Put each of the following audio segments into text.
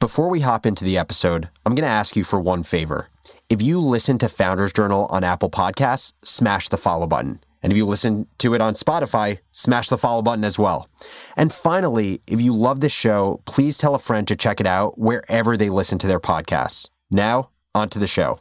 Before we hop into the episode, I'm going to ask you for one favor. If you listen to Founders Journal on Apple Podcasts, smash the follow button. And if you listen to it on Spotify, smash the follow button as well. And finally, if you love this show, please tell a friend to check it out wherever they listen to their podcasts. Now, on to the show.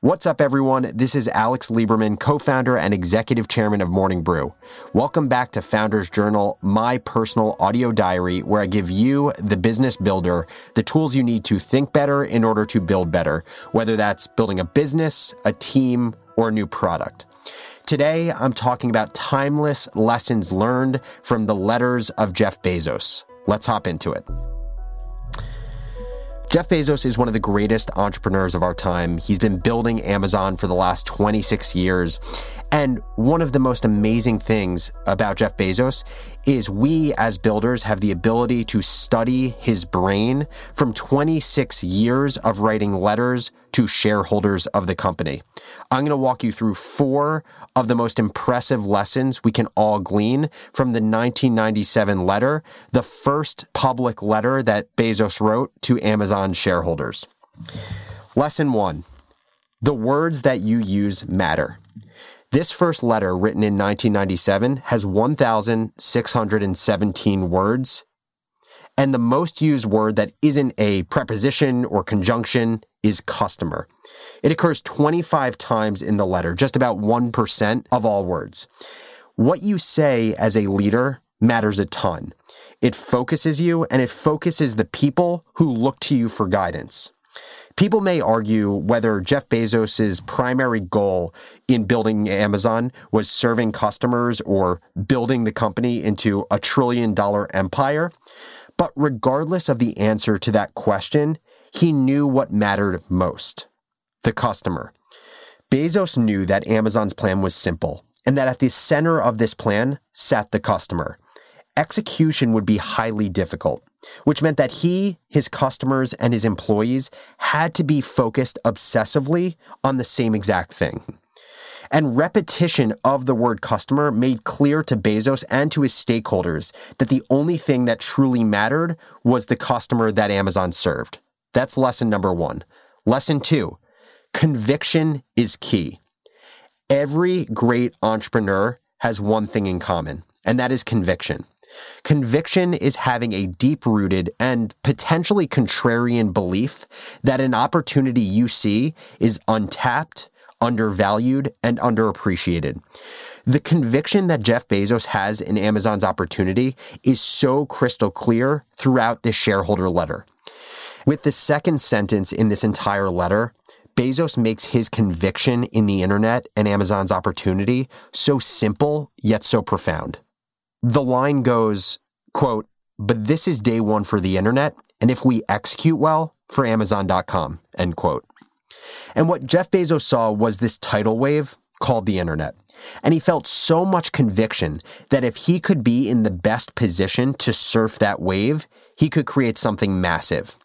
What's up, everyone? This is Alex Lieberman, co founder and executive chairman of Morning Brew. Welcome back to Founders Journal, my personal audio diary, where I give you, the business builder, the tools you need to think better in order to build better, whether that's building a business, a team, or a new product. Today, I'm talking about timeless lessons learned from the letters of Jeff Bezos. Let's hop into it. Jeff Bezos is one of the greatest entrepreneurs of our time. He's been building Amazon for the last 26 years. And one of the most amazing things about Jeff Bezos is we as builders have the ability to study his brain from 26 years of writing letters to shareholders of the company. I'm going to walk you through four of the most impressive lessons we can all glean from the 1997 letter, the first public letter that Bezos wrote to Amazon shareholders. Lesson one The words that you use matter. This first letter, written in 1997, has 1,617 words. And the most used word that isn't a preposition or conjunction is customer. It occurs 25 times in the letter, just about 1% of all words. What you say as a leader matters a ton. It focuses you and it focuses the people who look to you for guidance. People may argue whether Jeff Bezos' primary goal in building Amazon was serving customers or building the company into a trillion dollar empire. But regardless of the answer to that question, he knew what mattered most the customer. Bezos knew that Amazon's plan was simple and that at the center of this plan sat the customer. Execution would be highly difficult which meant that he, his customers, and his employees had to be focused obsessively on the same exact thing. And repetition of the word customer made clear to Bezos and to his stakeholders that the only thing that truly mattered was the customer that Amazon served. That's lesson number one. Lesson two conviction is key. Every great entrepreneur has one thing in common, and that is conviction. Conviction is having a deep rooted and potentially contrarian belief that an opportunity you see is untapped, undervalued, and underappreciated. The conviction that Jeff Bezos has in Amazon's opportunity is so crystal clear throughout this shareholder letter. With the second sentence in this entire letter, Bezos makes his conviction in the internet and Amazon's opportunity so simple yet so profound the line goes, quote, but this is day one for the internet, and if we execute well, for Amazon.com, end quote. And what Jeff Bezos saw was this tidal wave called the internet. And he felt so much conviction that if he could be in the best position to surf that wave, he could create something massive.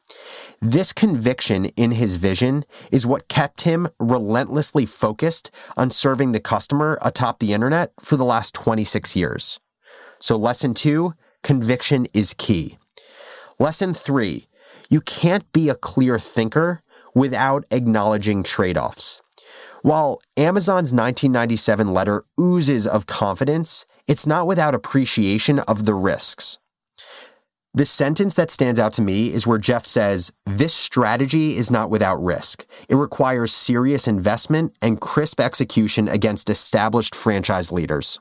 This conviction in his vision is what kept him relentlessly focused on serving the customer atop the internet for the last 26 years. So, lesson two conviction is key. Lesson three you can't be a clear thinker without acknowledging trade offs. While Amazon's 1997 letter oozes of confidence, it's not without appreciation of the risks. The sentence that stands out to me is where Jeff says, This strategy is not without risk. It requires serious investment and crisp execution against established franchise leaders.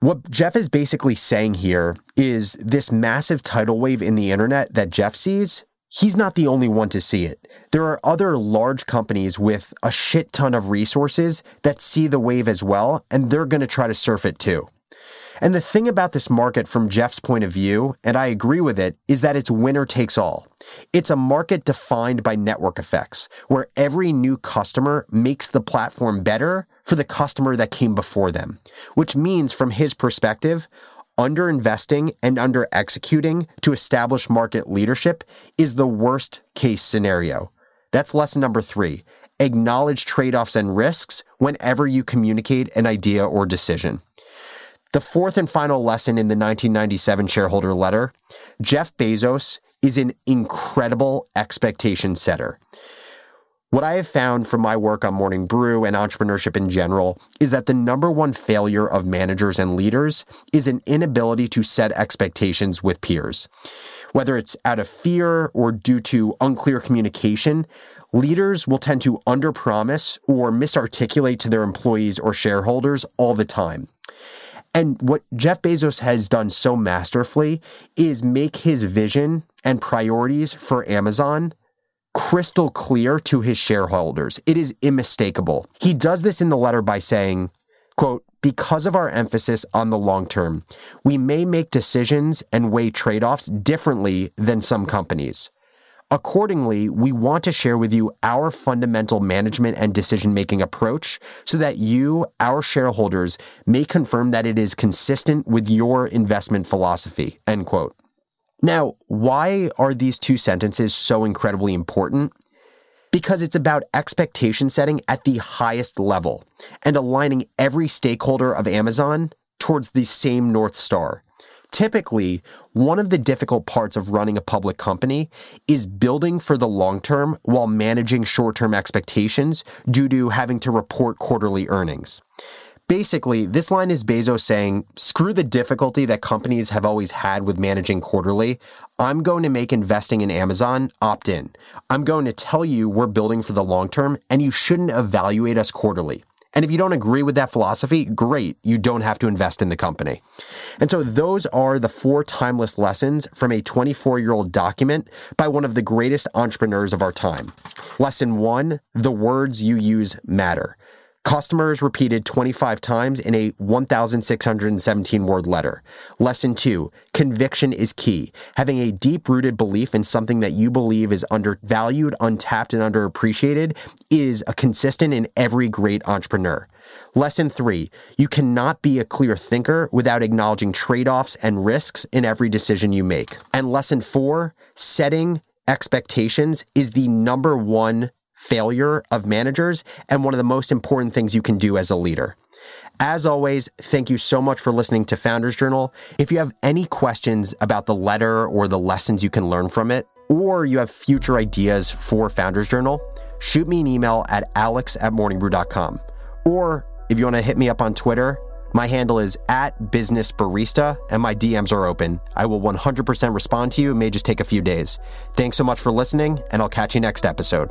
What Jeff is basically saying here is this massive tidal wave in the internet that Jeff sees, he's not the only one to see it. There are other large companies with a shit ton of resources that see the wave as well, and they're going to try to surf it too. And the thing about this market from Jeff's point of view, and I agree with it, is that it's winner takes all. It's a market defined by network effects, where every new customer makes the platform better for the customer that came before them, which means from his perspective, under investing and under executing to establish market leadership is the worst case scenario. That's lesson number three. Acknowledge trade offs and risks whenever you communicate an idea or decision. The fourth and final lesson in the 1997 shareholder letter Jeff Bezos is an incredible expectation setter. What I have found from my work on Morning Brew and entrepreneurship in general is that the number one failure of managers and leaders is an inability to set expectations with peers. Whether it's out of fear or due to unclear communication, leaders will tend to underpromise or misarticulate to their employees or shareholders all the time. And what Jeff Bezos has done so masterfully is make his vision and priorities for Amazon crystal clear to his shareholders. It is unmistakable. He does this in the letter by saying, quote, because of our emphasis on the long term, we may make decisions and weigh trade offs differently than some companies. Accordingly, we want to share with you our fundamental management and decision making approach so that you, our shareholders, may confirm that it is consistent with your investment philosophy. End quote. Now, why are these two sentences so incredibly important? Because it's about expectation setting at the highest level and aligning every stakeholder of Amazon towards the same North Star. Typically, one of the difficult parts of running a public company is building for the long term while managing short term expectations due to having to report quarterly earnings. Basically, this line is Bezos saying, screw the difficulty that companies have always had with managing quarterly. I'm going to make investing in Amazon opt in. I'm going to tell you we're building for the long term and you shouldn't evaluate us quarterly. And if you don't agree with that philosophy, great, you don't have to invest in the company. And so those are the four timeless lessons from a 24 year old document by one of the greatest entrepreneurs of our time. Lesson one the words you use matter. Customers repeated 25 times in a 1,617 word letter. Lesson two, conviction is key. Having a deep rooted belief in something that you believe is undervalued, untapped, and underappreciated is a consistent in every great entrepreneur. Lesson three, you cannot be a clear thinker without acknowledging trade offs and risks in every decision you make. And lesson four, setting expectations is the number one failure of managers and one of the most important things you can do as a leader. As always, thank you so much for listening to Founders Journal. If you have any questions about the letter or the lessons you can learn from it, or you have future ideas for Founders Journal, shoot me an email at alex at morningbrew.com. Or if you want to hit me up on Twitter, my handle is at business barista and my DMs are open. I will 100% respond to you. It may just take a few days. Thanks so much for listening, and I'll catch you next episode.